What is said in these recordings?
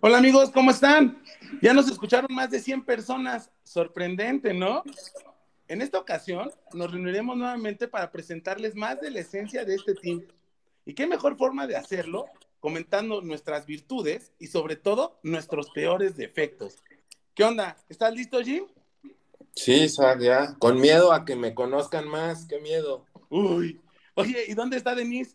Hola amigos, ¿cómo están? Ya nos escucharon más de 100 personas. Sorprendente, ¿no? En esta ocasión nos reuniremos nuevamente para presentarles más de la esencia de este team. ¿Y qué mejor forma de hacerlo? Comentando nuestras virtudes y sobre todo nuestros peores defectos. ¿Qué onda? ¿Estás listo, Jim? Sí, ya. Con miedo a que me conozcan más. Qué miedo. Uy. Oye, ¿y dónde está Denise?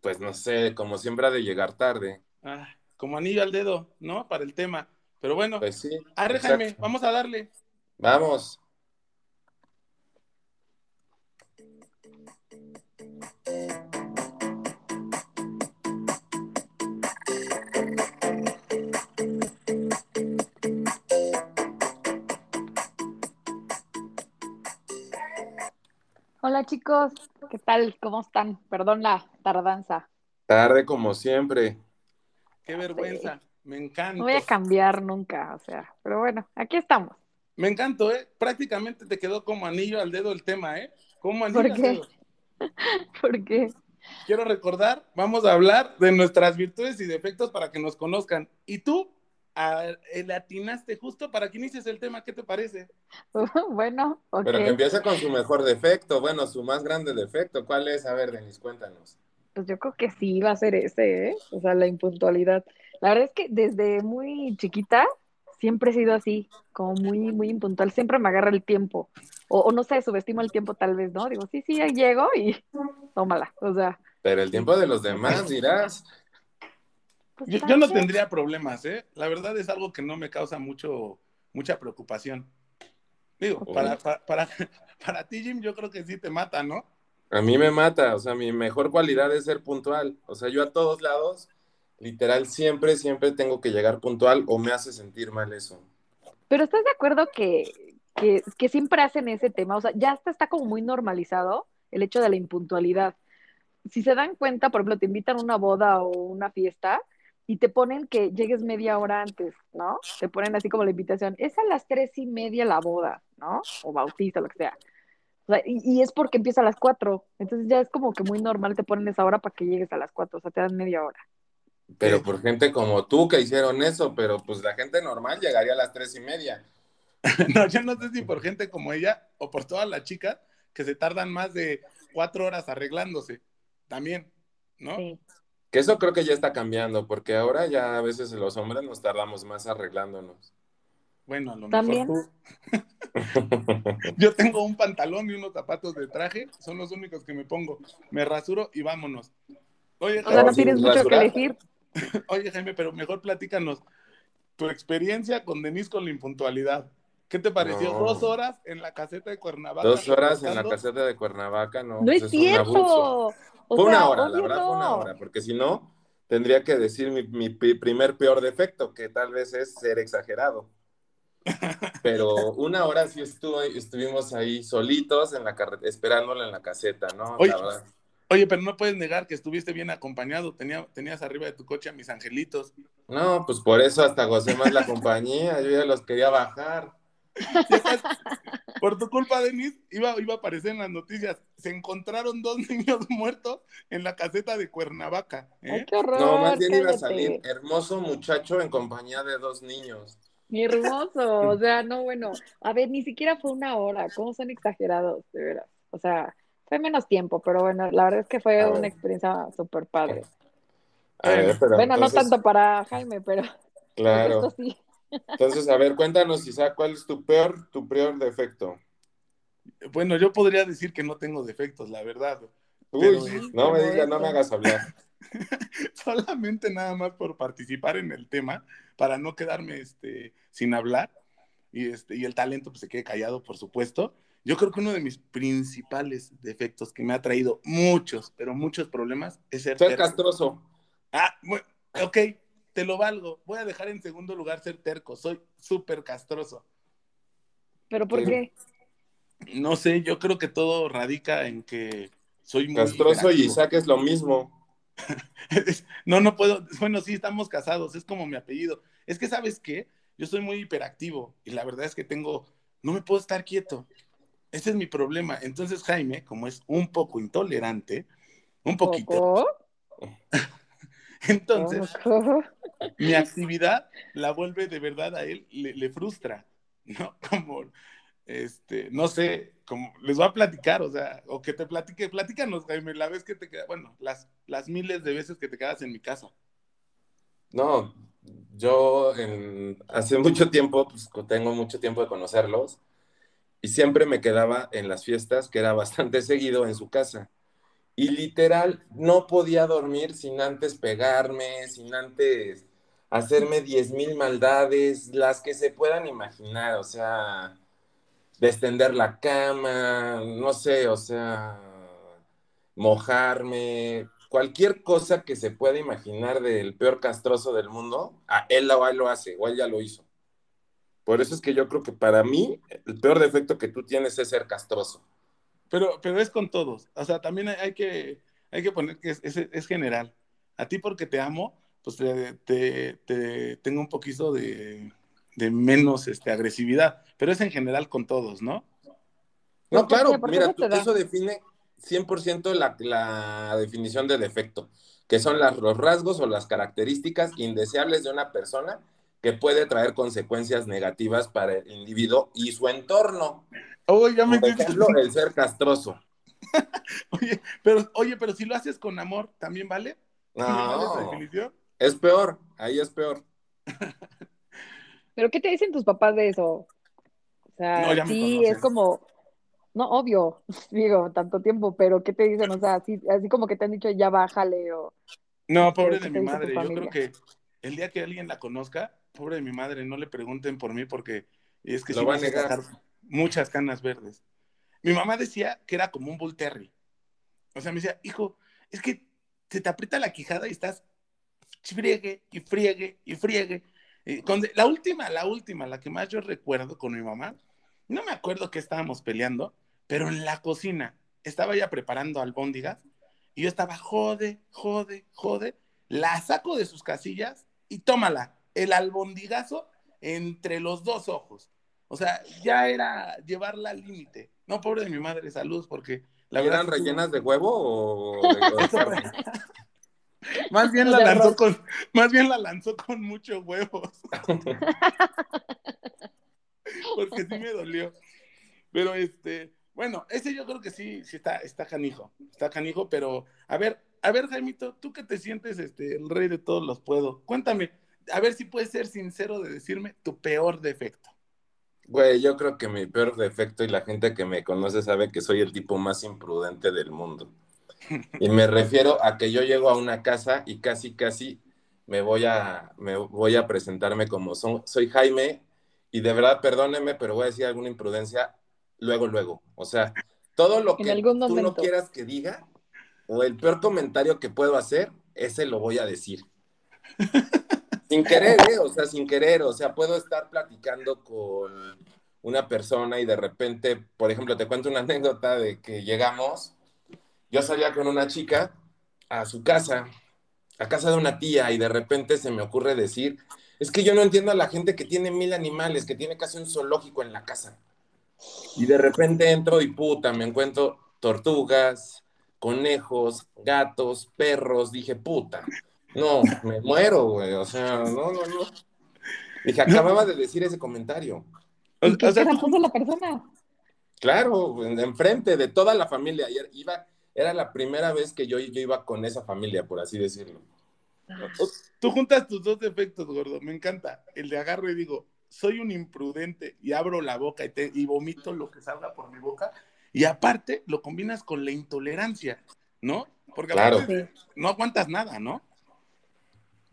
Pues no sé, como siempre ha de llegar tarde. Ah, como anillo al dedo, ¿no? Para el tema. Pero bueno, Pues sí. vamos a darle. Vamos. Hola chicos, ¿qué tal? ¿Cómo están? Perdón la tardanza. Tarde como siempre. Qué vergüenza. Me encanta. No voy a cambiar nunca, o sea, pero bueno, aquí estamos. Me encantó, ¿eh? Prácticamente te quedó como anillo al dedo el tema, ¿eh? Como anillo ¿Por al qué? dedo. Porque Quiero recordar, vamos a hablar de nuestras virtudes y defectos para que nos conozcan. Y tú a- eh, le atinaste justo para que inicies el tema, ¿qué te parece? bueno, ok. Pero que empiece con su mejor defecto. Bueno, su más grande defecto. ¿Cuál es? A ver, Denis, cuéntanos. Pues yo creo que sí va a ser ese, ¿eh? O sea, la impuntualidad. La verdad es que desde muy chiquita siempre he sido así, como muy, muy impuntual. Siempre me agarra el tiempo. O, o no sé, subestimo el tiempo tal vez, ¿no? Digo, sí, sí, ahí llego y tómala. O sea, Pero el tiempo de los demás, dirás. pues Yo, yo no tendría problemas, ¿eh? La verdad es algo que no me causa mucho, mucha preocupación. Digo, para, para, para, para ti, Jim, yo creo que sí te mata, ¿no? A mí me mata. O sea, mi mejor cualidad es ser puntual. O sea, yo a todos lados, literal, siempre, siempre tengo que llegar puntual o me hace sentir mal eso. Pero ¿estás de acuerdo que, que, siempre hacen ese tema? O sea, ya hasta está como muy normalizado el hecho de la impuntualidad. Si se dan cuenta, por ejemplo, te invitan a una boda o una fiesta y te ponen que llegues media hora antes, ¿no? Te ponen así como la invitación, es a las tres y media la boda, ¿no? O bautizo, lo que sea. O sea, y, y es porque empieza a las cuatro. Entonces ya es como que muy normal te ponen esa hora para que llegues a las cuatro, o sea, te dan media hora. Pero por gente como tú que hicieron eso, pero pues la gente normal llegaría a las tres y media. No, yo no sé si por gente como ella o por todas las chicas que se tardan más de cuatro horas arreglándose. También, ¿no? Sí. Que eso creo que ya está cambiando, porque ahora ya a veces los hombres nos tardamos más arreglándonos. Bueno, a lo También. mejor tú. Yo tengo un pantalón y unos zapatos de traje, son los únicos que me pongo. Me rasuro y vámonos. Oye, O sea, no tienes mucho que elegir. Oye, Jaime, pero mejor platícanos tu experiencia con Denise con la impuntualidad. ¿Qué te pareció? No. Dos horas en la caseta de Cuernavaca. Dos horas en la caseta de Cuernavaca, no. No pues es cierto. Fue sea, una hora, la verdad fue una hora, porque si no, tendría que decir mi, mi primer peor defecto, que tal vez es ser exagerado. Pero una hora sí estuvo, estuvimos ahí solitos en la carretera, esperándola en la caseta, ¿no? Oye. La verdad. Oye, pero no puedes negar que estuviste bien acompañado. Tenía, tenías arriba de tu coche a mis angelitos. No, pues por eso hasta gocé más la compañía, yo ya los quería bajar. Por tu culpa, Denise, iba, iba a aparecer en las noticias. Se encontraron dos niños muertos en la caseta de Cuernavaca. ¿eh? Ay, qué horror. No, más bien iba a salir hermoso muchacho en compañía de dos niños. Mi hermoso, o sea, no, bueno, a ver, ni siquiera fue una hora, ¿cómo son exagerados, de veras? O sea, fue menos tiempo, pero bueno, la verdad es que fue A ver. una experiencia súper padre. A ver, pero Bueno, entonces, no tanto para Jaime, pero claro. esto sí. Entonces, a ver, cuéntanos, Isaac, ¿cuál es tu peor, tu peor defecto? Bueno, yo podría decir que no tengo defectos, la verdad. Uy, Pero, no me digas, no me hagas hablar. Solamente nada más por participar en el tema, para no quedarme este, sin hablar. Y, este, y el talento pues, se quede callado, por supuesto. Yo creo que uno de mis principales defectos que me ha traído muchos, pero muchos problemas es ser Ser castroso. Ah, bueno, ok, te lo valgo. Voy a dejar en segundo lugar ser terco. Soy súper castroso. ¿Pero por qué? No sé, yo creo que todo radica en que soy muy Castroso y. Isaac es lo mismo. No, no puedo. Bueno, sí, estamos casados, es como mi apellido. Es que, ¿sabes qué? Yo soy muy hiperactivo y la verdad es que tengo, no me puedo estar quieto. Ese es mi problema. Entonces, Jaime, como es un poco intolerante, un poquito, ¿Poco? entonces, ¿Poco? mi actividad la vuelve de verdad a él, le, le frustra, ¿no? Como, este, no sé, como les voy a platicar, o sea, o que te platique, platícanos, Jaime, la vez que te quedas, bueno, las, las miles de veces que te quedas en mi casa. No, yo en, hace mucho tiempo, pues tengo mucho tiempo de conocerlos, y siempre me quedaba en las fiestas, que era bastante seguido en su casa. Y literal, no podía dormir sin antes pegarme, sin antes hacerme diez mil maldades, las que se puedan imaginar, o sea, descender la cama, no sé, o sea, mojarme, cualquier cosa que se pueda imaginar del peor castroso del mundo, a él, lo hace, o él ya lo hizo. Por eso es que yo creo que para mí el peor defecto que tú tienes es ser castroso. Pero, pero es con todos. O sea, también hay que, hay que poner que es, es, general. A ti porque te amo, pues te, te, tengo un poquito de, de, menos este, agresividad. Pero es en general con todos, ¿no? No, claro, mira, eso define 100% la, la definición de defecto, que son las, los rasgos o las características indeseables de una persona que puede traer consecuencias negativas para el individuo y su entorno. Por ejemplo, el ser castroso. oye, pero, oye, pero si lo haces con amor, ¿también vale? No, es peor, ahí es peor. ¿Pero qué te dicen tus papás de eso? O sea, sí, es como, no, obvio, digo, tanto tiempo, pero ¿qué te dicen? O sea, así, así como que te han dicho, ya bájale o... No, pobre de mi madre, yo creo que el día que alguien la conozca, pobre de mi madre, no le pregunten por mí porque es que Lo va a negar. muchas canas verdes. Mi mamá decía que era como un bull terry. O sea, me decía, hijo, es que se te aprieta la quijada y estás friegue y friegue y friegue. La última, la última, la que más yo recuerdo con mi mamá, no me acuerdo que estábamos peleando, pero en la cocina estaba ella preparando albóndigas y yo estaba jode, jode, jode, la saco de sus casillas y tómala, el albondigazo entre los dos ojos. O sea, ya era llevarla al límite. No, pobre de mi madre, salud, porque la verdad. ¿Eran rellenas de huevo o de, Más bien la lanzó con, más bien la lanzó con muchos huevos. Porque sí me dolió. Pero este, bueno, ese yo creo que sí, sí está, está canijo. Está canijo, pero a ver, a ver, Jaimito, tú que te sientes este, el rey de todos los puedo. Cuéntame, a ver si puedes ser sincero de decirme tu peor defecto. Güey, yo creo que mi peor defecto y la gente que me conoce sabe que soy el tipo más imprudente del mundo. Y me refiero a que yo llego a una casa y casi, casi me voy a, me voy a presentarme como son, soy Jaime y de verdad, perdóneme, pero voy a decir alguna imprudencia luego, luego. O sea, todo lo que tú no quieras que diga o el peor comentario que puedo hacer, ese lo voy a decir. Sin querer, ¿eh? O sea, sin querer. O sea, puedo estar platicando con una persona y de repente, por ejemplo, te cuento una anécdota de que llegamos, yo salía con una chica a su casa, a casa de una tía, y de repente se me ocurre decir, es que yo no entiendo a la gente que tiene mil animales, que tiene casi un zoológico en la casa. Y de repente entro y puta, me encuentro tortugas, conejos, gatos, perros, dije, puta, no, me muero, güey. O sea, no, no, no. Dije, acababa de decir ese comentario. ¿Y qué o sea, la persona? Claro, enfrente de toda la familia. Ayer iba, era la primera vez que yo, yo iba con esa familia, por así decirlo. Tú juntas tus dos defectos, gordo. Me encanta. El de agarro y digo, soy un imprudente y abro la boca y, te, y vomito lo que salga por mi boca. Y aparte lo combinas con la intolerancia, ¿no? Porque claro. no aguantas nada, ¿no?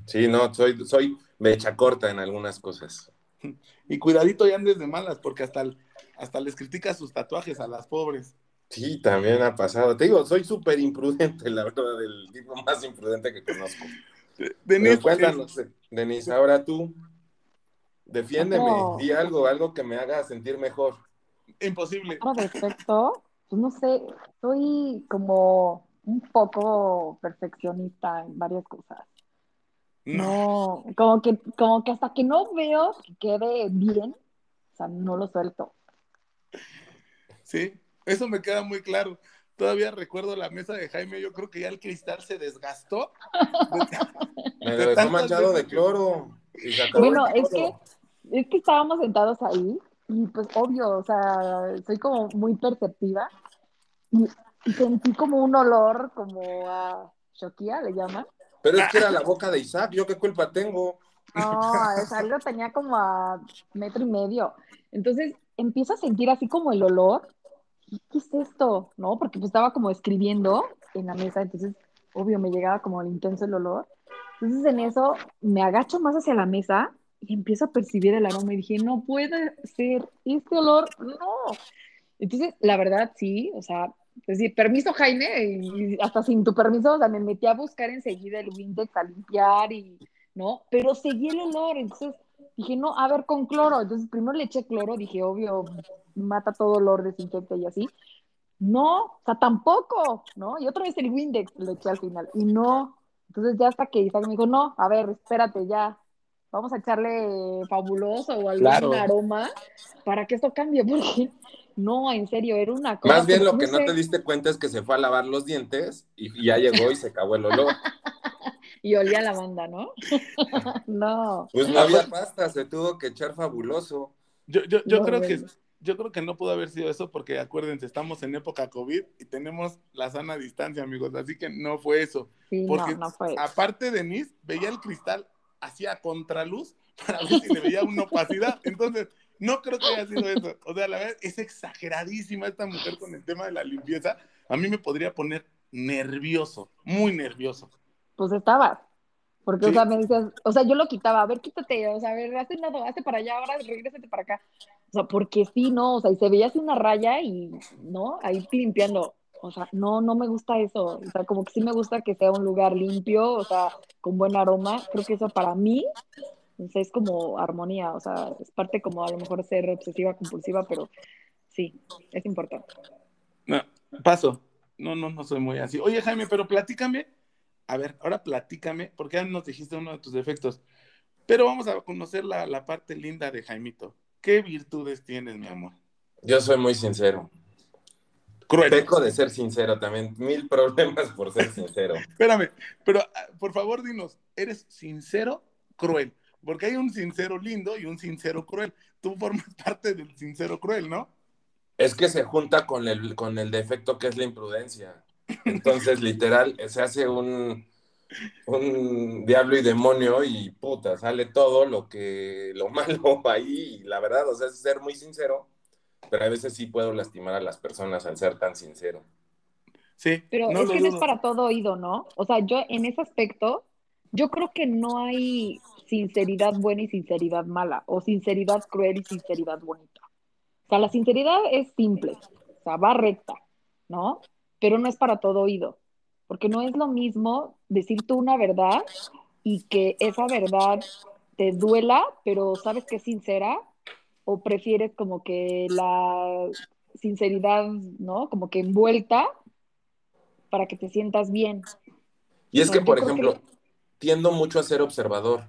Sí, no, soy, soy mecha corta en algunas cosas. Y cuidadito y andes de malas, porque hasta, hasta les criticas sus tatuajes a las pobres. Sí, también ha pasado. Te digo, soy súper imprudente, la verdad, el tipo más imprudente que conozco. Denise, cuéntanos, Denise, ahora tú, defiéndeme, di algo, algo que me haga sentir mejor. Imposible. Con respecto, pues no sé, soy como un poco perfeccionista en varias cosas. No. como que, como que hasta que no veo que quede bien, o sea, no lo suelto. Sí, eso me queda muy claro. todavía recuerdo la mesa de Jaime, yo creo que ya el cristal se desgastó. Me De dejó manchado de cloro. y se acabó Bueno, el es que, es que estábamos sentados ahí y pues obvio, o sea, soy como muy perceptiva y, y sentí como un olor como a Shokia, le llaman. Pero es que era la boca de Isaac, ¿yo qué culpa tengo? No, es algo tenía como a metro y medio. Entonces empiezo a sentir así como el olor. ¿Y ¿Qué es esto? ¿No? Porque pues estaba como escribiendo en la mesa, entonces obvio me llegaba como el intenso el olor. Entonces en eso me agacho más hacia la mesa y empiezo a percibir el aroma y dije, no puede ser este olor, no. Entonces, la verdad, sí, o sea, pues permiso Jaime, y hasta sin tu permiso, o sea, me metí a buscar enseguida el Windex a limpiar y, ¿no? Pero seguí el olor, entonces dije, no, a ver, con cloro. Entonces primero le eché cloro, dije, obvio, mata todo olor, desinfecta y así. No, o sea, tampoco, ¿no? Y otra vez el Windex le eché al final, y no. Entonces ya hasta que Isaac me dijo, no, a ver, espérate, ya, vamos a echarle fabuloso o algún Claro. aroma para que esto cambie, porque no, en serio, era una cosa. Más bien lo que no sé, te diste cuenta es que se fue a lavar los dientes y ya llegó y se acabó el olor. Y olía a lavanda, ¿no? no. Pues no había pasta, se tuvo que echar fabuloso. Yo, yo, yo No, creo que. Yo creo que no pudo haber sido eso porque acuérdense, estamos en época COVID y tenemos la sana distancia, amigos, así que no fue eso. Sí, Porque no, no fue. aparte Denise veía el cristal hacía contraluz para ver si le veía una opacidad. Entonces, no creo que haya sido eso. O sea, la verdad es exageradísima esta mujer con el tema de la limpieza. A mí me podría poner nervioso, muy nervioso. Pues estabas. Porque, Sí. o sea, me decías, o sea, yo lo quitaba, a ver, quítate, o sea, a ver, hazte un lado, hazte para allá, ahora regrésate para acá. O sea, porque sí, no, o sea, y se veía así una raya y, ¿no? Ahí limpiando. O sea, no, no me gusta eso. O sea, como que sí me gusta que sea un lugar limpio, o sea, con buen aroma. Creo que eso para mí, es como armonía, o sea, es parte como a lo mejor ser obsesiva, compulsiva, pero sí, es importante. No, paso. No, no, no soy muy así. Oye, Jaime, pero platícame. A ver, ahora platícame, porque ya nos dijiste uno de tus defectos. Pero vamos a conocer la, la parte linda de Jaimito. ¿Qué virtudes tienes, mi amor? Yo soy muy sincero. Cruel. Peco de ser sincero también. Mil problemas por ser sincero. Espérame, pero ah, por favor dinos, ¿eres sincero, cruel? Porque hay un sincero lindo y un sincero cruel. Tú formas parte del sincero cruel, ¿no? Es que se junta con el, con el defecto que es la imprudencia. Entonces, literal, se hace un, un diablo y demonio y puta, sale todo lo que, lo malo ahí. Y la verdad, o sea, es ser muy sincero, pero a veces sí puedo lastimar a las personas al ser tan sincero. Sí. Pero no es que no es dudo. para todo oído, ¿no? O sea, yo en ese aspecto, yo creo que no hay sinceridad buena y sinceridad mala, o sinceridad cruel y sinceridad bonita. O sea, la sinceridad es simple, o sea, va recta, ¿no? Pero no es para todo oído, porque no es lo mismo decir tú una verdad y que esa verdad te duela, pero sabes que es sincera, o prefieres como que la sinceridad, ¿no? Como que envuelta para que te sientas bien. Y es que, por ejemplo, que- tiendo mucho a ser observador.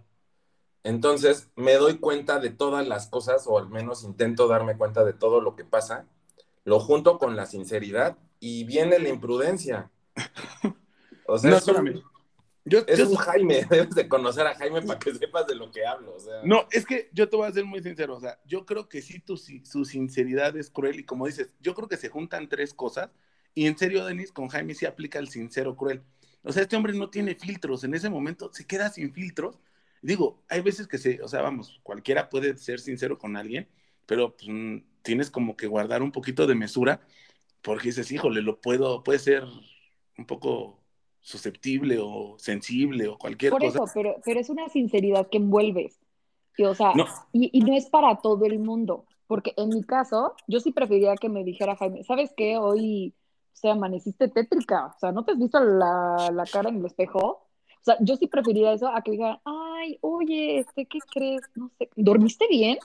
Entonces, me doy cuenta de todas las cosas, o al menos intento darme cuenta de todo lo que pasa, lo junto con la sinceridad y viene la imprudencia. O sea, No, es, un. Yo, es yo- un Jaime, debes de conocer a Jaime para que sepas de lo que hablo. O sea, no, es que yo te voy a ser muy sincero. O sea, yo creo que sí, tu, su sinceridad es cruel. Y como dices, yo creo que se juntan tres cosas. Y en serio, Denis, con Jaime sí aplica el sincero cruel. O sea, este hombre no tiene filtros. En ese momento se queda sin filtros. Digo, hay veces que se, o sea, vamos, cualquiera puede ser sincero con alguien, pero pues, mm, tienes como que guardar un poquito de mesura, porque dices, híjole, lo puedo, puede ser un poco susceptible o sensible o cualquier Por cosa. eso, pero, pero es una sinceridad que envuelves. Y, o sea, No. y, y no es para todo el mundo. Porque en mi caso, yo sí preferiría que me dijera Jaime, ¿sabes qué? Hoy, o sea, amaneciste tétrica. O sea, ¿no te has visto la, la cara en el espejo? O sea, yo sí preferiría eso a que digan, ay, oye, este, ¿qué crees? No sé, ¿dormiste bien?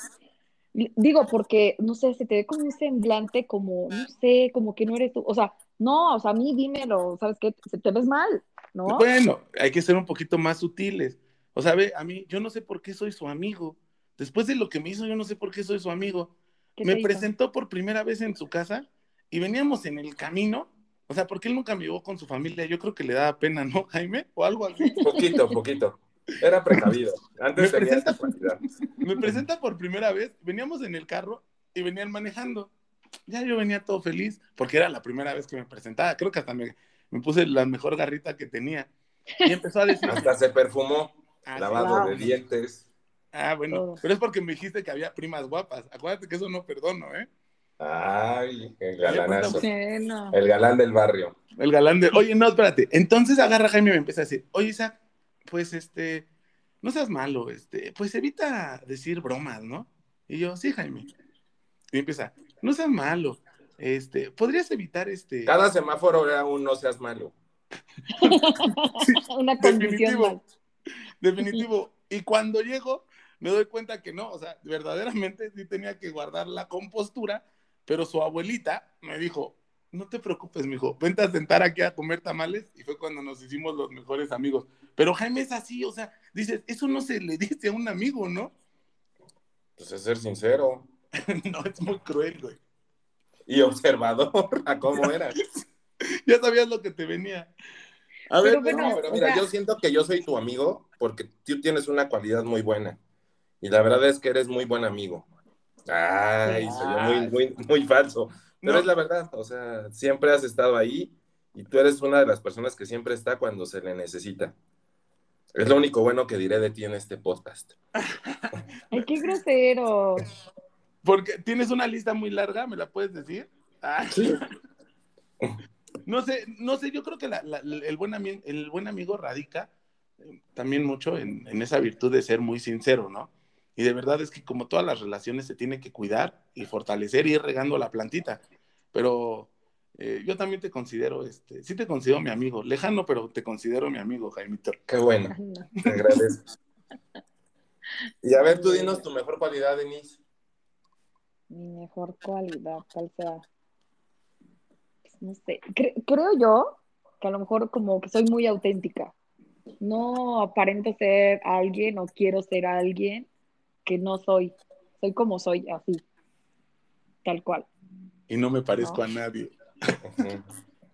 Digo, porque, no sé, se te ve como un semblante como, no sé, como que no eres tú. O sea, no, o sea, a mí dímelo, ¿sabes qué? Se te ves mal, ¿no? Bueno, hay que ser un poquito más sutiles. O sea, ve, a mí, yo no sé por qué soy su amigo. Después de lo que me hizo, yo no sé por qué soy su amigo. ¿Qué Me presentó por primera vez en su casa y veníamos en el camino O sea, porque él nunca me llevó con su familia. Yo creo que le daba pena, ¿no, Jaime? O algo así. Poquito, poquito. Era precavido. Antes Me tenía presenta- esta cualidad. Me presenta por primera vez. Veníamos en el carro y venían manejando. Ya yo venía todo feliz porque era la primera vez que me presentaba. Creo que hasta me, me puse la mejor garrita que tenía. Y empezó a decir. Hasta se perfumó, Ah, lavado Wow. de dientes. Ah, bueno, pero es porque me dijiste que había primas guapas. Acuérdate que eso no perdono, ¿eh? Ay, el galanazo. El galán del barrio. El galán de, oye, no, espérate. Entonces agarra Jaime y me empieza a decir, oye, Isaac, pues este, no seas malo, este, pues evita decir bromas, ¿no? Y yo, sí, Jaime. Y empieza, no seas malo, este, podrías evitar este. Cada semáforo era un no seas malo. Una condición Definitivo. Definitivo. Y cuando llego, me doy cuenta que no, o sea, verdaderamente sí tenía que guardar la compostura, pero su abuelita me dijo, no te preocupes, mijo, vente a sentar aquí a comer tamales, y fue cuando nos hicimos los mejores amigos. Pero Jaime es así, o sea, dices, eso no se le dice a un amigo, ¿no? Pues es ser sincero no, es muy cruel, güey. y observador a cómo eras. Ya sabías lo que te venía. A Pero ver, bueno, No, pero o mira, sea- yo siento que yo soy tu amigo porque tú tienes una cualidad muy buena. Y la verdad es que eres muy buen amigo. Ay, soy yo muy, muy, muy falso. Pero No. es la verdad, o sea, siempre has estado ahí y tú eres una de las personas que siempre está cuando se le necesita. Es lo único bueno que diré de ti en este podcast. Ay, qué grosero. Porque tienes una lista muy larga, ¿me la puedes decir? Ah, No sé, no sé, yo creo que la- la- el, buen ami- el buen amigo radica eh, también mucho en, en esa virtud de ser muy sincero, ¿no? Y de verdad es que como todas las relaciones se tiene que cuidar y fortalecer y ir regando la plantita. Pero eh, yo también te considero, este, sí te considero mi amigo, lejano, pero te considero mi amigo, Jaimito. Qué bueno, te agradezco. Y a ver, tú dinos tu mejor cualidad, Denise. Mi mejor cualidad, ¿cuál sea? Pues, no sé, Cre- creo yo que a lo mejor como que soy muy auténtica. No aparento ser alguien o quiero ser alguien que no soy. Soy como soy, así. Tal cual. Y no me parezco No. a nadie.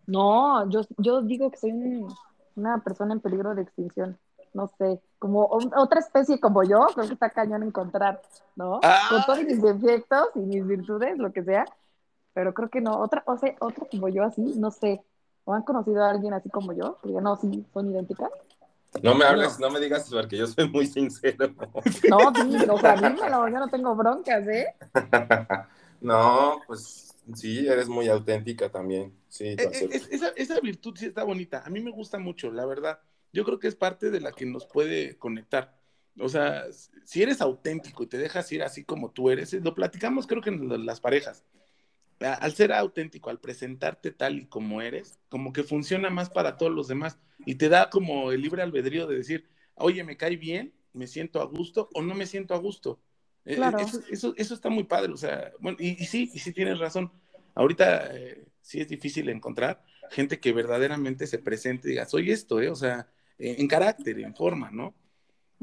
No, yo, yo digo que soy un- una persona en peligro de extinción. No sé, como otra especie como yo, creo que está cañón encontrar, ¿no? ¡Ay! Con todos mis defectos y mis virtudes, lo que sea, pero creo que no. Otra, o sea, otra como yo así, no sé. ¿O han conocido a alguien así como yo? Que no, sí, son idénticas. No me hables, no me digas porque yo soy muy sincero. No, sí, o sea, dímelo, yo no tengo broncas, ¿eh? No, pues sí, eres muy auténtica también. Sí, Eh, eh, es- esa, esa virtud sí está bonita. A mí me gusta mucho, la verdad. Yo creo que es parte de la que nos puede conectar. O sea, si eres auténtico y te dejas ir así como tú eres, lo platicamos creo que en las parejas. Al ser auténtico, al presentarte tal y como eres, como que funciona más para todos los demás y te da como el libre albedrío de decir, oye, me cae bien, me siento a gusto o no me siento a gusto. Eh, Claro. Eso, eso, eso está muy padre, o sea, bueno, y, y sí, y sí tienes razón. Ahorita eh, sí es difícil encontrar gente que verdaderamente se presente y diga, soy esto, ¿eh? O sea, eh, en carácter, en forma, ¿no?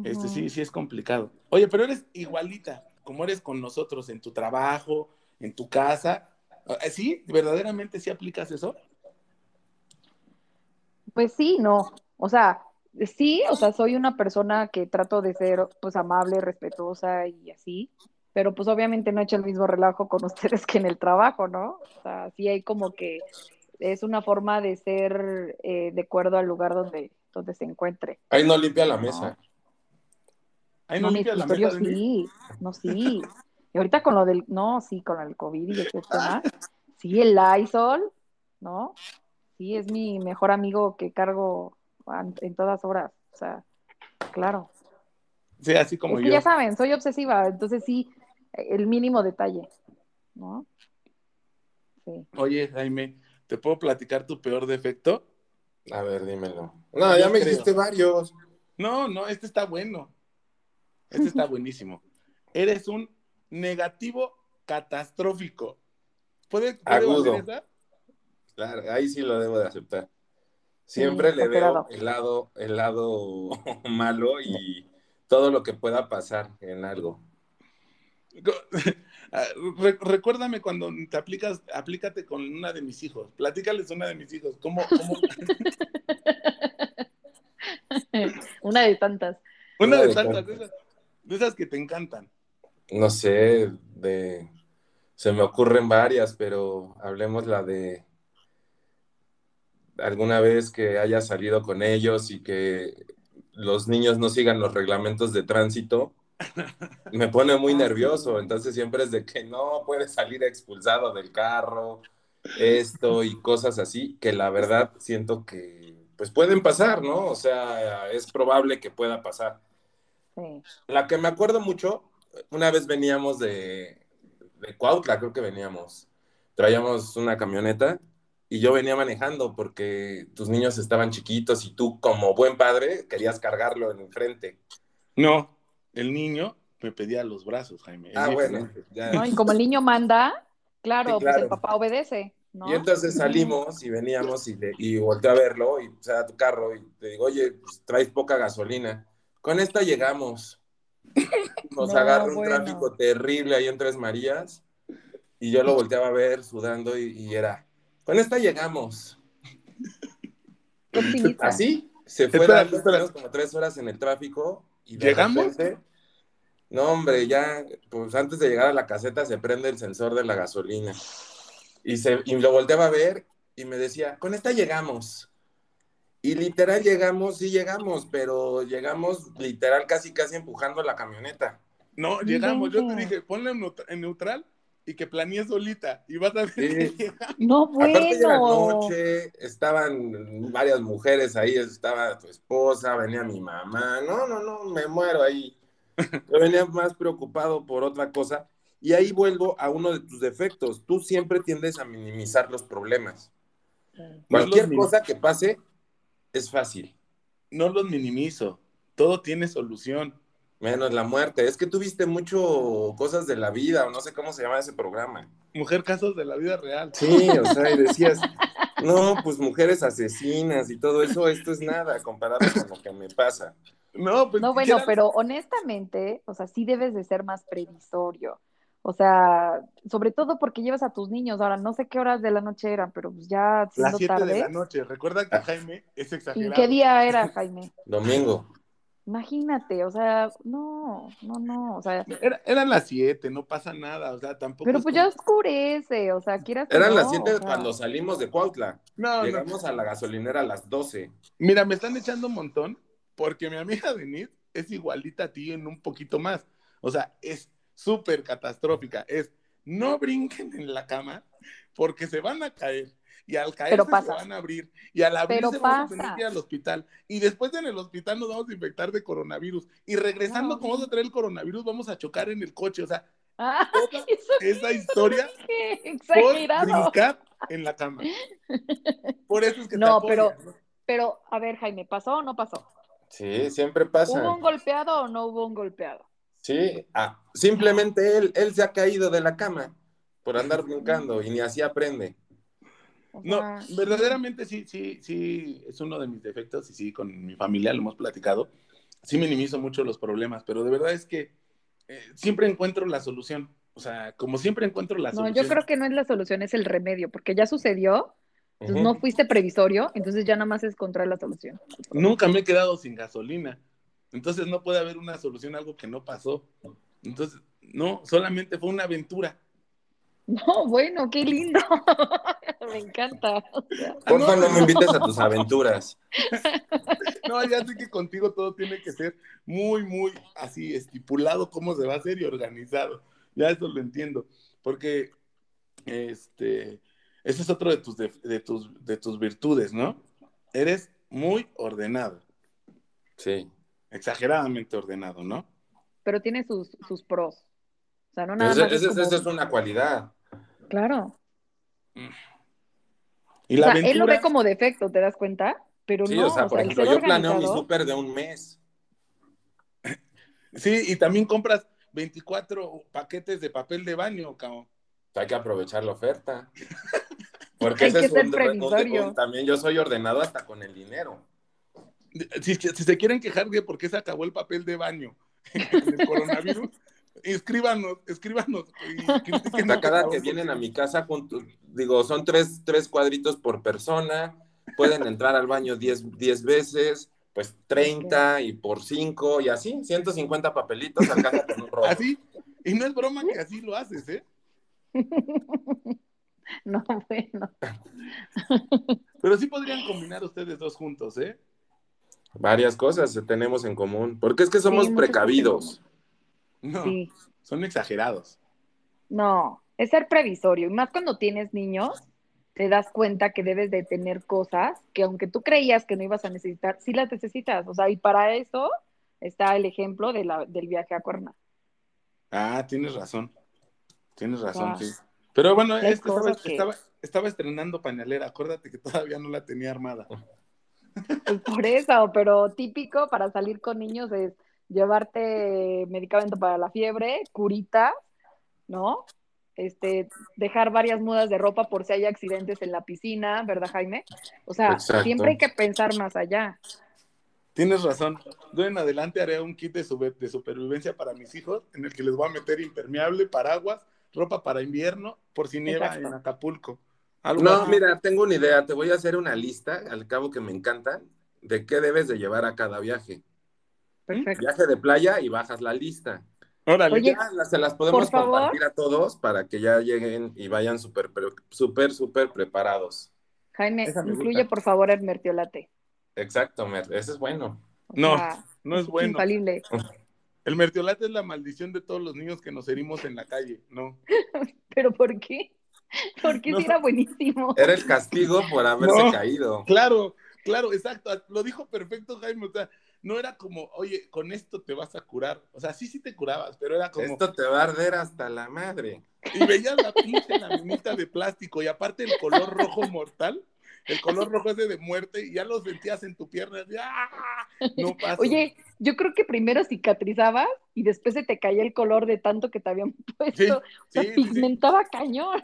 Este sí, sí es complicado. Oye, pero eres igualita, como eres con nosotros en tu trabajo, en tu casa. Eh, ¿Sí? ¿Verdaderamente sí aplicas eso? Pues sí, no. O sea, sí, o sea, soy una persona que trato de ser pues amable, respetuosa y así, pero pues obviamente no he hecho el mismo relajo con ustedes que en el trabajo, ¿no? O sea, sí hay como que es una forma de ser eh, de acuerdo al lugar donde, donde se encuentre. Ahí no limpia la mesa. Ahí no, No, mi limpias la mesa, sí, no, sí. Y ahorita con lo del, no, sí, con el COVID y ese tema, sí, el Lysol, ¿no? Sí, es mi mejor amigo que cargo en todas horas, o sea, claro. Sí, así como es que yo. ya saben, soy obsesiva, entonces sí, el mínimo detalle, ¿no? Sí. Oye, Jaime, ¿te puedo platicar tu peor defecto? A ver, dímelo. No, ya me creo. dijiste varios. No, no, este está bueno. Este está buenísimo. Eres un negativo catastrófico. ¿Puede, puede Agudo. valer esa? Claro, ahí sí lo debo de aceptar. Siempre Sí, le veo el lado, el lado malo y todo lo que pueda pasar en algo. Ah, re- recuérdame cuando te aplicas, aplícate con una de mis hijos. Platícales una de mis hijos. ¿Cómo, cómo? Una de tantas. Una Una de tantas, tantas. de esas, de esas que te encantan. No sé, de... Se me ocurren varias, pero hablemos la de alguna vez que haya salido con ellos y que los niños no sigan los reglamentos de tránsito, me pone muy Ah, nervioso. Entonces siempre es de que no puede salir expulsado del carro, esto y cosas así, que la verdad siento que pues pueden pasar, ¿no? O sea, es probable que pueda pasar. Sí. La que me acuerdo mucho, una vez veníamos de, de Cuautla, creo que veníamos. Traíamos una camioneta y yo venía manejando porque tus niños estaban chiquitos y tú, como buen padre, querías cargarlo en frente. No, el niño me pedía los brazos, Jaime. Ah, bueno, diferente. ya. ¿No? Y como el niño manda, claro, Sí, pues el papá obedece, ¿no? Y entonces salimos y veníamos y, le- y volteé a verlo y se da tu carro y te digo, oye, pues, traes poca gasolina. Con esta llegamos. Nos No, agarra un bueno. tráfico terrible ahí en Tres Marías y yo lo volteaba a ver sudando y, y era, con esta llegamos. Así se fue Espera, espera. como tres horas en el tráfico y de ¿Llegamos? repente- no, hombre, ya, pues antes de llegar a la caseta se prende el sensor de la gasolina. Y, se, y lo volteaba a ver y me decía, con esta llegamos. Y literal llegamos, sí llegamos, pero llegamos literal casi casi empujando la camioneta. No, No llegamos. Yo te dije, neut- en neutral y que planeé solita. Y vas a ver Sí. No, Aparte ya era bueno. noche, estaban varias mujeres ahí, estaba tu esposa, venía mi mamá, no, no, no, me muero ahí. Yo venía más preocupado por otra cosa y ahí vuelvo a uno de tus defectos. Tú siempre tiendes a minimizar los problemas. Cualquier los cosa que pase es fácil, No los minimizo. Todo tiene solución. Menos la muerte. Es que tuviste mucho cosas de la vida o no sé cómo se llama ese programa. Mujer, casos de la vida real. Sí, o sea, y decías, no, pues mujeres asesinas y todo eso, esto es nada comparado con lo que me pasa. No, pues No, bueno, pero honestamente, o sea, sí debes de ser más previsorio. O sea, sobre todo porque llevas a tus niños. Ahora, no sé qué horas de la noche eran, pero pues ya Las siendo 7 de la tarde. noche. Recuerda Ah. que Jaime es ¿Y exagerado. qué día era, Jaime? Domingo. Imagínate, o sea, no, no, no, o sea, Era- eran las 7, no pasa nada. O sea, tampoco. pero es pues como- ya oscurece, o sea, quieras que Eran no, las 7 o sea, cuando salimos de Cuautla. No, no. Llegamos a la gasolinera a las 12. Mira, me están echando un montón porque mi amiga Denise es igualita a ti en un poquito más. O sea, es súper catastrófica. Es no brinquen en la cama porque se van a caer. Y al caer se van a abrir. Y al abrirse vamos a tener que ir al hospital. Y después en el hospital nos vamos a infectar de coronavirus. Y regresando, No. como vamos a traer el coronavirus, vamos a chocar en el coche. O sea, ah, toda esa historia por en la cama. Por eso es que te No, pero- ¿no? Pero, a ver, Jaime, ¿pasó o no pasó? Sí, siempre pasa. ¿Hubo un golpeado o no hubo un golpeado? Sí, ah, simplemente él, él se ha caído de la cama por andar brincando y ni así aprende. O No, verdaderamente sí, sí, sí, es uno de mis defectos y sí, con mi familia lo hemos platicado. Sí minimizo mucho los problemas, pero de verdad es que eh, siempre encuentro la solución. O sea, como siempre encuentro la No, solución. yo creo que no es la solución, es el remedio, porque ya sucedió, entonces no fuiste previsorio, entonces ya nada más es encontrar la solución. Nunca me he quedado sin gasolina. Entonces no puede haber una solución a algo que no pasó. Entonces, no, solamente fue una aventura. No, bueno, qué lindo. Me encanta. Porfa, no. no me invites a tus aventuras. No, ya sé que contigo todo tiene que ser muy, muy así estipulado cómo se va a hacer y organizado. Ya eso lo entiendo. Porque este, ese es otro de tus, de, de tus, de tus virtudes, ¿no? Eres muy ordenado, Sí. exageradamente ordenado, ¿no? pero tiene sus, sus pros. O sea, no nada Ese- más. es ese- como- esa es una cualidad. Claro. Y O sea, él lo ve como defecto, ¿te das cuenta? Pero Sí, no, o sea, por el ejemplo, yo planeo mi súper de un mes. sí, y también compras 24 paquetes de papel de baño, cabrón. Hay que aprovechar la oferta. Porque Hay ese que es ser un, previsorio. un- también yo soy ordenado hasta con el dinero. Si, si se quieren quejar de por qué se acabó el papel de baño en el coronavirus, escríbanos, escríbanos. Hasta cada que vienen a mi casa, junto- digo, son tres, tres cuadritos por persona, pueden entrar al baño 10 10 veces, pues 30 y por 5 y así, 150 papelitos alcanza con un rollo. Así, y no es broma que así lo haces, ¿eh? No, bueno. Pero sí podrían combinar ustedes dos juntos, ¿eh? Varias cosas tenemos en común, porque es que somos Sí, precavidos. No, Sí. son exagerados. No, es ser previsorio. Y más cuando tienes niños, te das cuenta que debes de tener cosas que aunque tú creías que no ibas a necesitar, sí las necesitas. O sea, y para eso está el ejemplo de la, del viaje a Cuerna. Ah, tienes razón. Tienes razón, Ah. sí. Pero bueno, estaba, cosas que- estaba, estaba estrenando pañalera. Acuérdate que todavía no la tenía armada. Pues por eso, pero típico para salir con niños es llevarte medicamento para la fiebre, curitas, ¿no? Este, dejar varias mudas de ropa por si hay accidentes en la piscina, ¿verdad, Jaime? O sea, Exacto. siempre hay que pensar más allá. Tienes razón. Yo en adelante haré un kit de, supervivencia para mis hijos en el que les voy a meter impermeable, paraguas, ropa para invierno, por si nieva Exacto. en Acapulco. Algo No, así. mira, tengo una idea, te voy a hacer una lista, al cabo que me encantan, de qué debes de llevar a cada viaje. Perfecto. Viaje de playa y bajas la lista. Órale. Oye, Ya se las podemos favor. compartir a todos para que ya lleguen y vayan súper, súper, súper preparados. Jaime, incluye gusta. por favor el mertiolate. Exacto, Mer, ese es bueno. O No, sea, no es bueno. Infalible. El mertiolate es la maldición de todos los niños que nos herimos en la calle, ¿no? ¿Pero por qué? Porque No. sí era buenísimo. Era el castigo por haberse No. caído. Claro, claro, exacto. Lo dijo perfecto Jaime. O sea, no era como, oye, con esto te vas a curar. O sea, sí, sí te curabas, pero era como. Esto te va a arder hasta la madre. Y veías la pinche laminita de plástico y aparte el color rojo mortal, el color rojo ese de muerte, y ya los sentías en tu pierna. y, ¡ah! No pasa. Oye, yo creo que primero cicatrizabas y después se te caía el color de tanto que te habían puesto. o sea, sí, sí, sí. pigmentaba cañón.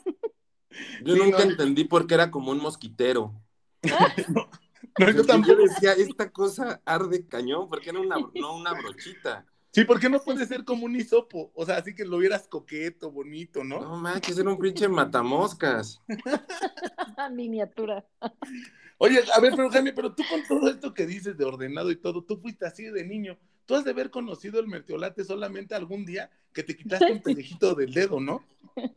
Yo Sí, nunca no. entendí por qué era como un mosquitero. No, yo Yo, tampoco. decía, esta cosa arde cañón, porque era una, no una brochita. Sí, ¿por qué no puede ser como un hisopo? O sea, así que lo vieras coqueto, bonito, ¿no? No manches, era un pinche matamoscas. Miniatura. Oye, a ver, pero Jaime, pero tú con todo esto que dices de ordenado y todo, tú fuiste así de niño. Tú has de haber conocido el mertiolate solamente algún día que te quitaste un pelejito del dedo, ¿no?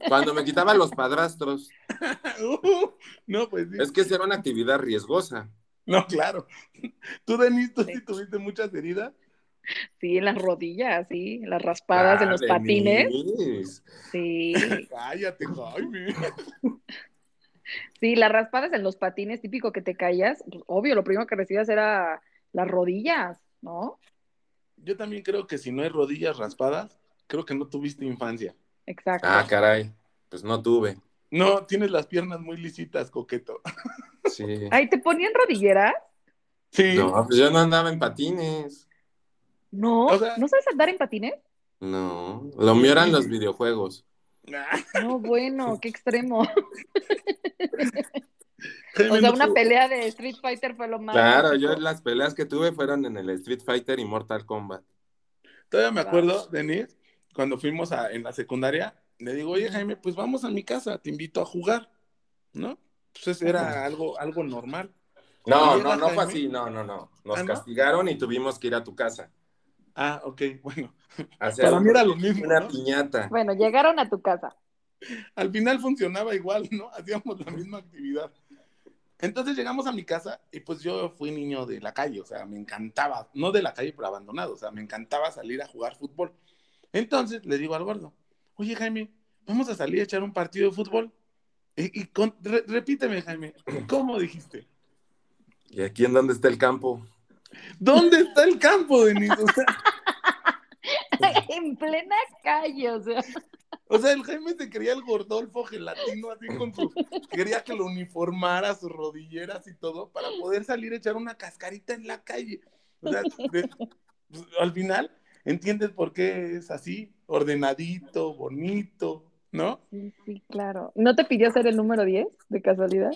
Cuando me quitaban los padrastros, Uh, no, pues sí. es que esa era una actividad riesgosa. No, claro. Tú, Denis, tú sí tuviste muchas heridas. Sí, en las rodillas, sí, en las raspadas, en los patines. Denise. Sí, Cállate, Jaime. sí, las raspadas en los patines, típico que te caías. obvio, lo primero que recibías era las rodillas, ¿no? Yo también creo que si no hay rodillas raspadas, creo que no tuviste infancia. Exacto. Ah, caray, pues no tuve. No, tienes las piernas muy lisitas, coqueto. Sí. Ay, ¿te ponían rodilleras? Sí. No, pues yo no andaba en patines. No, O sea- ¿no sabes andar en patines? No, lo mío eran los videojuegos. Ah, No, bueno, qué extremo. O sea, una pelea de Street Fighter fue lo más. Claro, yo las peleas que tuve fueron en el Street Fighter y Mortal Kombat. Todavía me acuerdo, Denise, cuando fuimos a, en la secundaria, le digo, oye Jaime, pues vamos a mi casa, te invito a jugar, ¿no? Pues era algo, algo normal. No, no, no fue así, no, no, no. Nos ¿Ah, no? castigaron y tuvimos que ir a tu casa. Ah, ok, bueno. hacer Para mí era lo mismo, Una ¿no? piñata. Bueno, llegaron a tu casa. Al final funcionaba igual, ¿no? Hacíamos la misma actividad. Entonces llegamos a mi casa y pues yo fui niño de la calle, o sea, me encantaba, no de la calle, pero abandonado, o sea, me encantaba salir a jugar fútbol. Entonces le digo al gordo, oye Jaime, vamos a salir a echar un partido de fútbol. Y, y con- re- repíteme, Jaime, ¿cómo dijiste? ¿Y aquí en dónde está el campo? ¿Dónde está el campo, Denise? O sea, en plena calle, o sea. o sea, el Jaime se creía el gordolfo gelatino, así con su... Quería que lo uniformara, sus rodilleras y todo, para poder salir a echar una cascarita en la calle. O sea, de- pues, al final, ¿entiendes por qué es así? Ordenadito, bonito, ¿no? Sí, sí, claro. ¿No te pidió ser el número 10 de casualidad?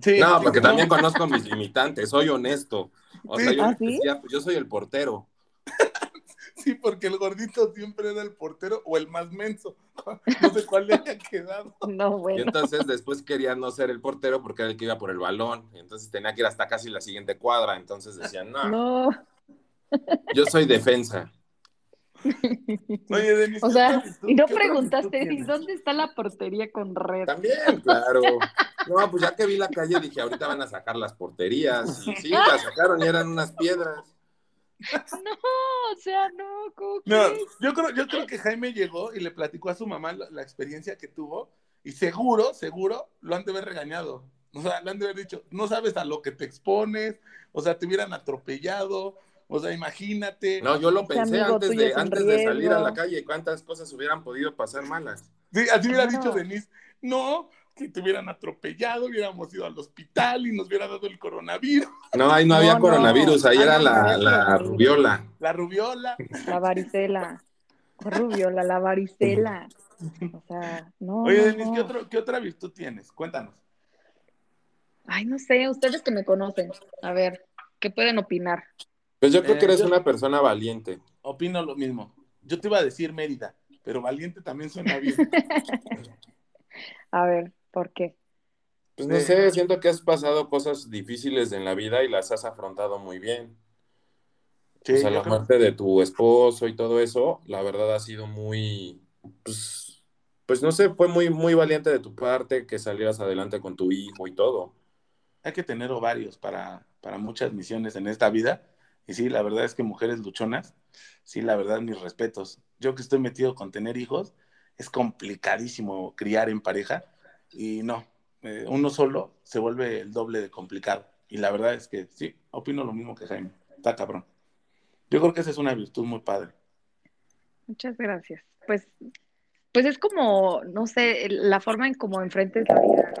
Sí, No, porque no. también conozco mis limitantes, soy honesto. O sea, yo, ¿Ah, sí? decía, pues, yo soy el portero. Sí, porque el gordito siempre era el portero o el más menso. No sé cuál le haya quedado. No, Y bueno. entonces después quería no ser el portero porque era el que iba por el balón. Y entonces tenía que ir hasta casi la siguiente cuadra. Entonces decían, no, No. yo soy defensa. Oye, Denis, O ¿qué sea, y no preguntaste? ¿dónde está la portería con red? También, claro. No, pues ya que vi la calle dije, ahorita van a sacar las porterías. Y sí, las sacaron y eran unas piedras. No, o sea, no, ¿cómo No, yo creo, yo creo que Jaime llegó y le platicó a su mamá la, la experiencia que tuvo y seguro, seguro lo han de haber regañado. O sea, le han de haber dicho, no sabes a lo que te expones, o sea, te hubieran atropellado, o sea, imagínate. No, yo lo pensé amigo antes, de, antes de salir a la calle. ¿Cuántas cosas hubieran podido pasar malas? Sí, así hubiera Claro. dicho Denise, no, que te hubieran atropellado, hubiéramos ido al hospital y nos hubiera dado el coronavirus, No, ahí no, No, había no. coronavirus, ahí Ah, era no, la, no, la no. rubiola. la rubiola. La varicela. Rubiola, la varicela. O sea, no. Oye, no, Denise, no. ¿qué, otro- ¿qué otra virtud tienes? Cuéntanos. Ay, no sé, ustedes que me conocen. A ver, ¿qué pueden opinar? Pues yo creo Eh, que eres yo- una persona valiente. Opino lo mismo. Yo te iba a decir Mérida, pero valiente también suena bien. A ver, ¿por qué? Pues no Eh, sé, siento que has pasado cosas difíciles en la vida y las has afrontado muy bien. Sí, o sea, la creo- muerte de tu esposo y todo eso, la verdad ha sido muy, pues, pues no sé, fue muy, muy valiente de tu parte que salieras adelante con tu hijo y todo. hay que tener ovarios para, para muchas misiones en esta vida. Y sí, la verdad es que mujeres luchonas, sí, la verdad, mis respetos. Yo que estoy metido con tener hijos, es complicadísimo criar en pareja. Y no, eh, uno solo se vuelve el doble de complicado. Y la verdad es que sí, opino lo mismo que Jaime. Está cabrón. Yo creo que esa es una virtud muy padre. Muchas gracias. Pues, pues es como, no sé, la forma en cómo enfrentes la vida,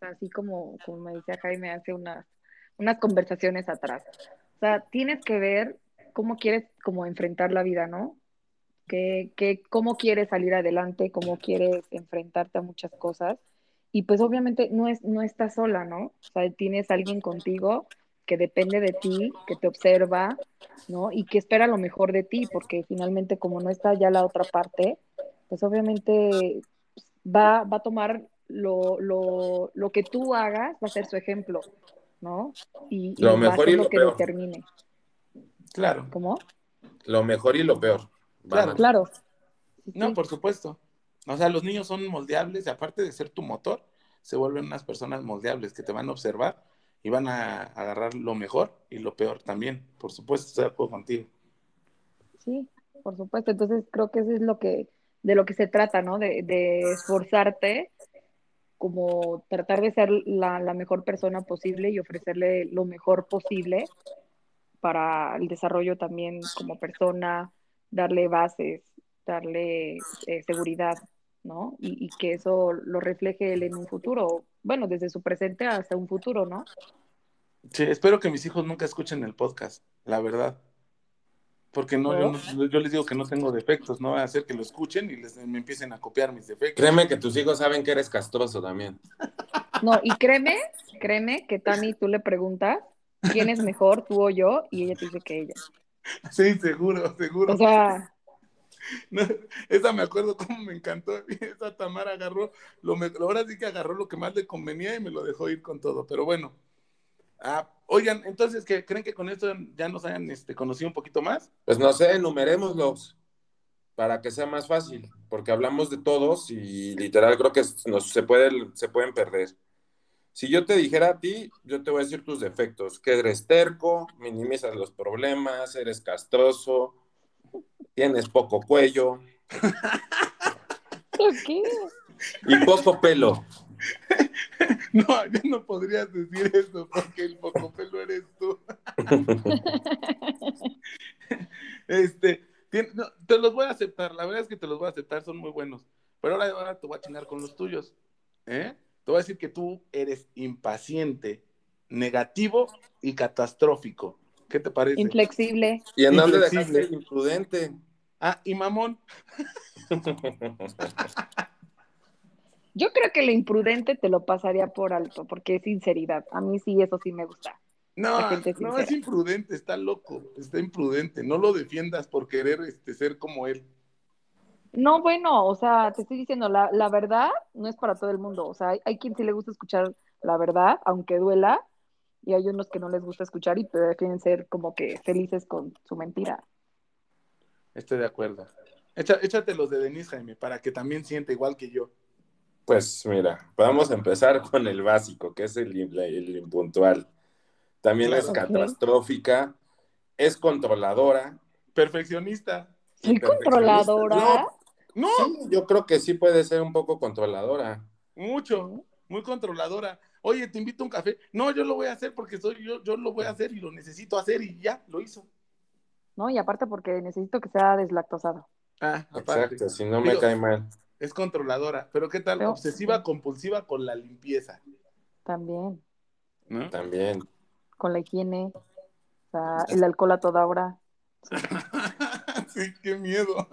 así como, como me decía Jaime hace unas, unas conversaciones atrás. O sea, tienes que ver cómo quieres como enfrentar la vida, ¿no? Que, que, cómo quieres salir adelante, cómo quieres enfrentarte a muchas cosas. Y pues obviamente no, es, no estás sola, ¿no? O sea, tienes alguien contigo que depende de ti, que te observa, ¿no? Y que espera lo mejor de ti, porque finalmente como no está ya la otra parte, pues obviamente pues, va, va a tomar lo, lo, lo que tú hagas, va a ser su ejemplo, ¿no? Y, y Lo mejor y lo lo que peor. determine. Claro. ¿Cómo? Lo mejor y lo peor. Claro. Sí, No, sí. por supuesto. O sea, los niños son moldeables y aparte de ser tu motor, se vuelven unas personas moldeables que te van a observar y van a agarrar lo mejor y lo peor también. Por supuesto, estoy de acuerdo contigo. Sí, por supuesto. Entonces creo que eso es lo que, de lo que se trata, ¿no? De, de esforzarte, como tratar de ser la, mejor persona posible y ofrecerle lo mejor posible para el desarrollo también como persona, darle bases, darle eh, seguridad, ¿no? Y que eso lo refleje él en un futuro, bueno, desde su presente hasta un futuro, ¿no? Sí, espero que mis hijos nunca escuchen el podcast, la verdad. Porque no, yo, no- yo les digo que no tengo defectos, no va a hacer que lo escuchen y les, me empiecen a copiar mis defectos. Créeme que tus hijos saben que eres castroso también. No, y créeme, créeme que Tami, tú le preguntas quién es mejor, tú o yo, y ella te dice que ella. Sí, seguro, seguro. O sea, No, esa me acuerdo cómo me encantó. Esa Tamara agarró, lo me- ahora sí que agarró lo que más le convenía y me lo dejó ir con todo. Pero bueno. Ah, oigan, entonces, ¿qué, ¿creen que con esto ya nos hayan este, conocido un poquito más? Pues no sé, enumerémoslos para que sea más fácil, porque hablamos de todos y literal creo que nos, se, puede, se pueden perder. Si yo te dijera a ti, yo te voy a decir tus defectos, que eres terco, minimizas los problemas, eres castroso, tienes poco cuello ¿qué? y poco pelo. No, yo no podrías decir eso porque el poco pelo eres tú. Este, no, te los voy a aceptar, la verdad es que te los voy a aceptar, son muy buenos. Pero ahora, ahora te voy a chingar con los tuyos. ¿eh? Te voy a decir que tú eres impaciente, negativo y catastrófico. ¿Qué te parece? Inflexible. ¿Y en dónde Inflexible. dejaste el imprudente? Ah, y mamón. Yo creo que lo imprudente te lo pasaría por alto, porque es sinceridad. A mí sí, eso sí me gusta. No, no, es imprudente, está loco, está imprudente. No lo defiendas por querer este, ser como él. No, bueno, o sea, te estoy diciendo, la, la verdad no es para todo el mundo. O sea, hay, hay quien sí le gusta escuchar la verdad, aunque duela, y hay unos que no les gusta escuchar y prefieren ser como que felices con su mentira. Estoy de acuerdo. Echa- échate los de Denise Jaime para que también sienta igual que yo. Pues mira, vamos a empezar con el básico, que es el, im- el impuntual. También es catastrófica, es controladora. Perfeccionista. ¿Soy perfeccionista. controladora? No, Sí, yo creo que sí puede ser un poco controladora. mucho, muy controladora. Oye, te invito a un café. No, yo lo voy a hacer porque soy yo, yo lo voy a hacer y lo necesito hacer y ya, lo hizo. No, y aparte porque necesito que sea deslactosado. Ah, aparte. Exacto, si no me Digo, cae mal. Es controladora. Pero ¿qué tal? Pero- Obsesiva compulsiva con la limpieza. También, ¿no? También. con la higiene, o sea, el alcohol a toda hora. sí, qué miedo.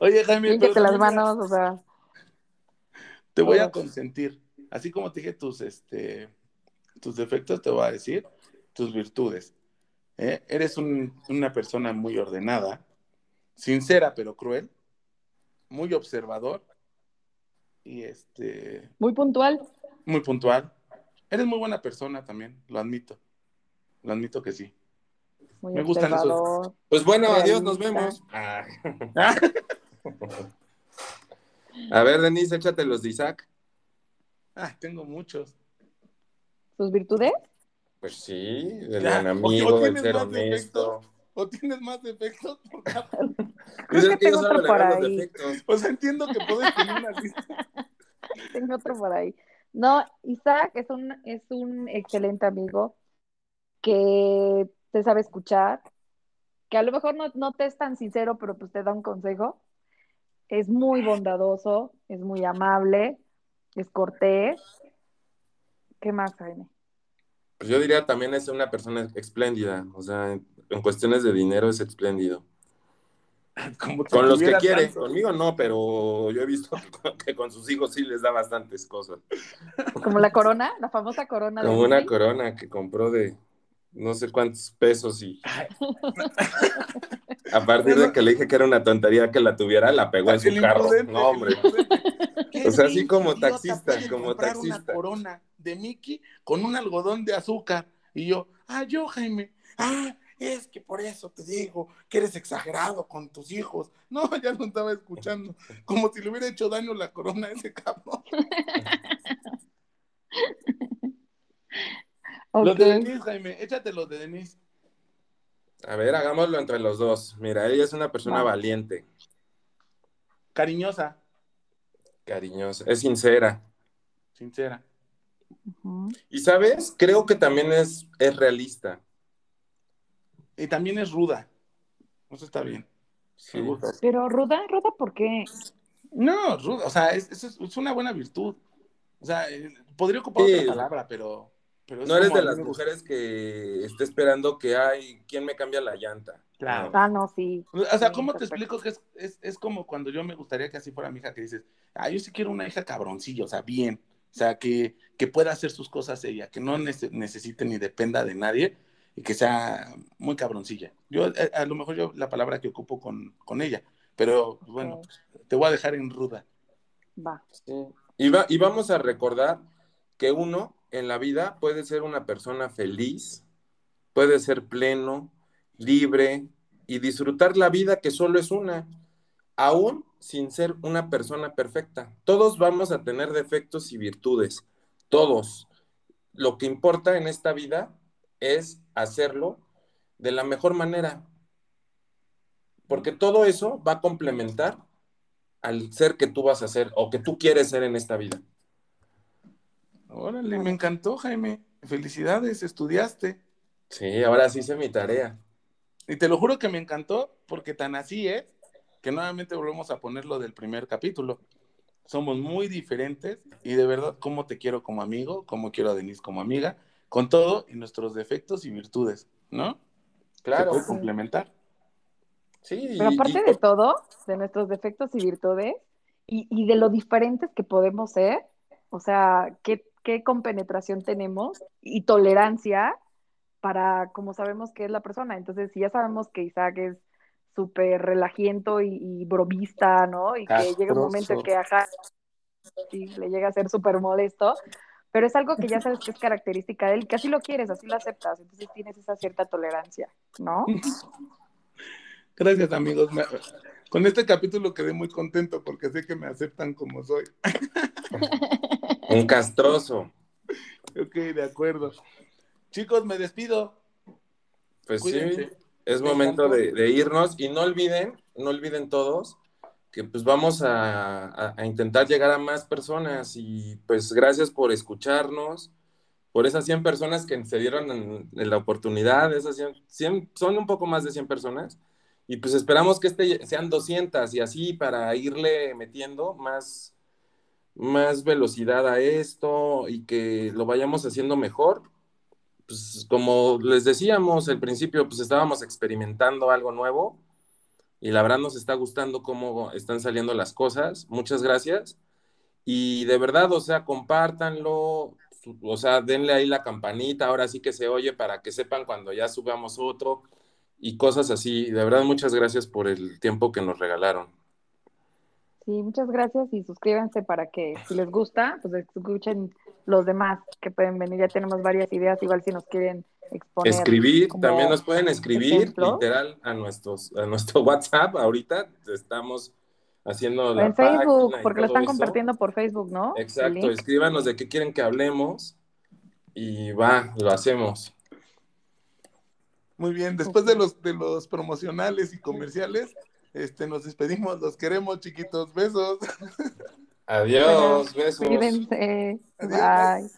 Oye, Jaime, pero las manos, o sea, te voy a consentir. Así como te dije tus, este, tus defectos, te voy a decir tus virtudes. ¿eh? Eres un- una persona muy ordenada, sincera pero cruel, muy observador y este, muy puntual. muy puntual. Eres muy buena persona también, lo admito. Lo admito que sí. Muy Me gustan esos. Pues bueno, Realista. adiós, nos vemos. Ah. A ver, Denise, échate los de Isaac. Ah, tengo muchos. ¿Sus virtudes? Pues sí, el Ya, buen amigo, el tienes ser honesto. ¿O tienes más defectos? Creo que tengo otro por ahí. defectos. Pues entiendo que puedes tener una lista. Tengo otro por ahí. No, Isaac es un, es un excelente amigo que te sabe escuchar, que a lo mejor no, no te es tan sincero, pero pues te da un consejo. Es muy bondadoso, es muy amable, es cortés. ¿Qué más, Jaime? Pues yo diría también es una persona espléndida, o sea, en, cuestiones de dinero es espléndido. Como Con los que quiere, tanto. conmigo no, pero yo he visto que con, sus hijos sí les da bastantes cosas. Como la corona, la famosa corona de Como una Disney. corona que compró de no sé cuántos pesos y a partir de que le dije que era una tontería que la tuviera, la pegó en su carro. imprudente, No, hombre. el imprudente. ¿Qué O sea, así como taxista, como taxista. Una corona de Mickey con un algodón de azúcar. Y yo, ah, yo, Jaime, ah, es que por eso te digo que eres exagerado con tus hijos. No, ya lo estaba escuchando. Como si le hubiera hecho daño la corona a ese cabrón. Los Ok. de Denise, Jaime, échate los de Denise. A ver, hagámoslo entre los dos. Mira, ella es una persona Va. valiente, Cariñosa, cariñosa, es sincera. sincera. Y sabes, creo que también es, es realista. Y también es ruda. Eso está bien. Sí. Pero ruda, ruda, ¿por qué? No, ruda, o sea, es, es, es una buena virtud. O sea, eh, podría ocupar Sí. otra palabra, pero. pero es No eres de las mujeres que esté esperando que hay quien me cambia la llanta. Claro. No. Ah, no, sí. O sea, Sí, ¿cómo te perfecto. explico que es, es, es como cuando yo me gustaría que así fuera mi hija, que dices, ah, yo sí quiero una hija cabroncilla, o sea, bien, o sea, que, que pueda hacer sus cosas ella, que no nece- necesite ni dependa de nadie y que sea muy cabroncilla. Yo, a, a lo mejor yo la palabra que ocupo con, con ella, pero pues, bueno, Ok, te voy a dejar en ruda. Va. Sí. Y, va- y vamos a recordar que uno en la vida puede ser una persona feliz, puede ser pleno, libre y disfrutar la vida que solo es una, aún sin ser una persona perfecta. Todos vamos a tener defectos y virtudes, todos. Lo que importa en esta vida es hacerlo de la mejor manera, porque todo eso va a complementar al ser que tú vas a ser o que tú quieres ser en esta vida. Órale, me encantó, Jaime. Felicidades, estudiaste. Sí, ahora sí hice mi tarea. Y te lo juro que me encantó porque tan así es que nuevamente volvemos a poner lo del primer capítulo. Somos muy diferentes y de verdad, cómo te quiero como amigo, cómo quiero a Denise como amiga, con todo y nuestros defectos y virtudes, ¿no? Claro. Se puede complementar. Sí, Pero aparte y- de todo, de nuestros defectos y virtudes, y, y de lo diferentes que podemos ser, o sea, qué, qué compenetración tenemos y tolerancia para como sabemos que es la persona. Entonces, si ya sabemos que Isaac es súper relajiento y, y, bromista, ¿no? Y que llega un momento en que ajá, sí, le llega a ser súper molesto, pero es algo que ya sabes que es característica de él, que así lo quieres, así lo aceptas, entonces tienes esa cierta tolerancia, ¿no? Gracias, amigos. Con este capítulo quedé muy contento porque sé que me aceptan como soy. Un castroso. Ok, de acuerdo. Chicos, me despido. Pues sí, es momento de, irnos y no olviden, no olviden todos pues vamos a, intentar llegar a más personas y pues gracias por escucharnos, por esas 100 personas que se dieron en, la oportunidad, esas 100, son un poco más de 100 personas y pues esperamos que este sean 200 y así para irle metiendo más, más velocidad a esto y que lo vayamos haciendo mejor. Pues como les decíamos al principio, pues estábamos experimentando algo nuevo y la verdad nos está gustando cómo están saliendo las cosas. Muchas gracias. Y de verdad, o sea, compártanlo, o sea, denle ahí la campanita, ahora sí que se oye para que sepan cuando ya subamos otro y cosas así. De verdad, muchas gracias por el tiempo que nos regalaron. Sí, muchas gracias y suscríbanse para que si les gusta, pues escuchen los demás que pueden venir. Ya tenemos varias ideas, igual si nos quieren exponer. Escribir, también nos pueden escribir literal a, nuestros, a nuestro WhatsApp. Ahorita estamos haciendo la En Facebook, porque lo están compartiendo por Facebook, ¿no? Exacto, escríbanos de qué quieren que hablemos y va, lo hacemos. Muy bien, después de los de los promocionales y comerciales, este, nos despedimos, los queremos, chiquitos. Besos. Adiós, besos. Cuídense. Bye.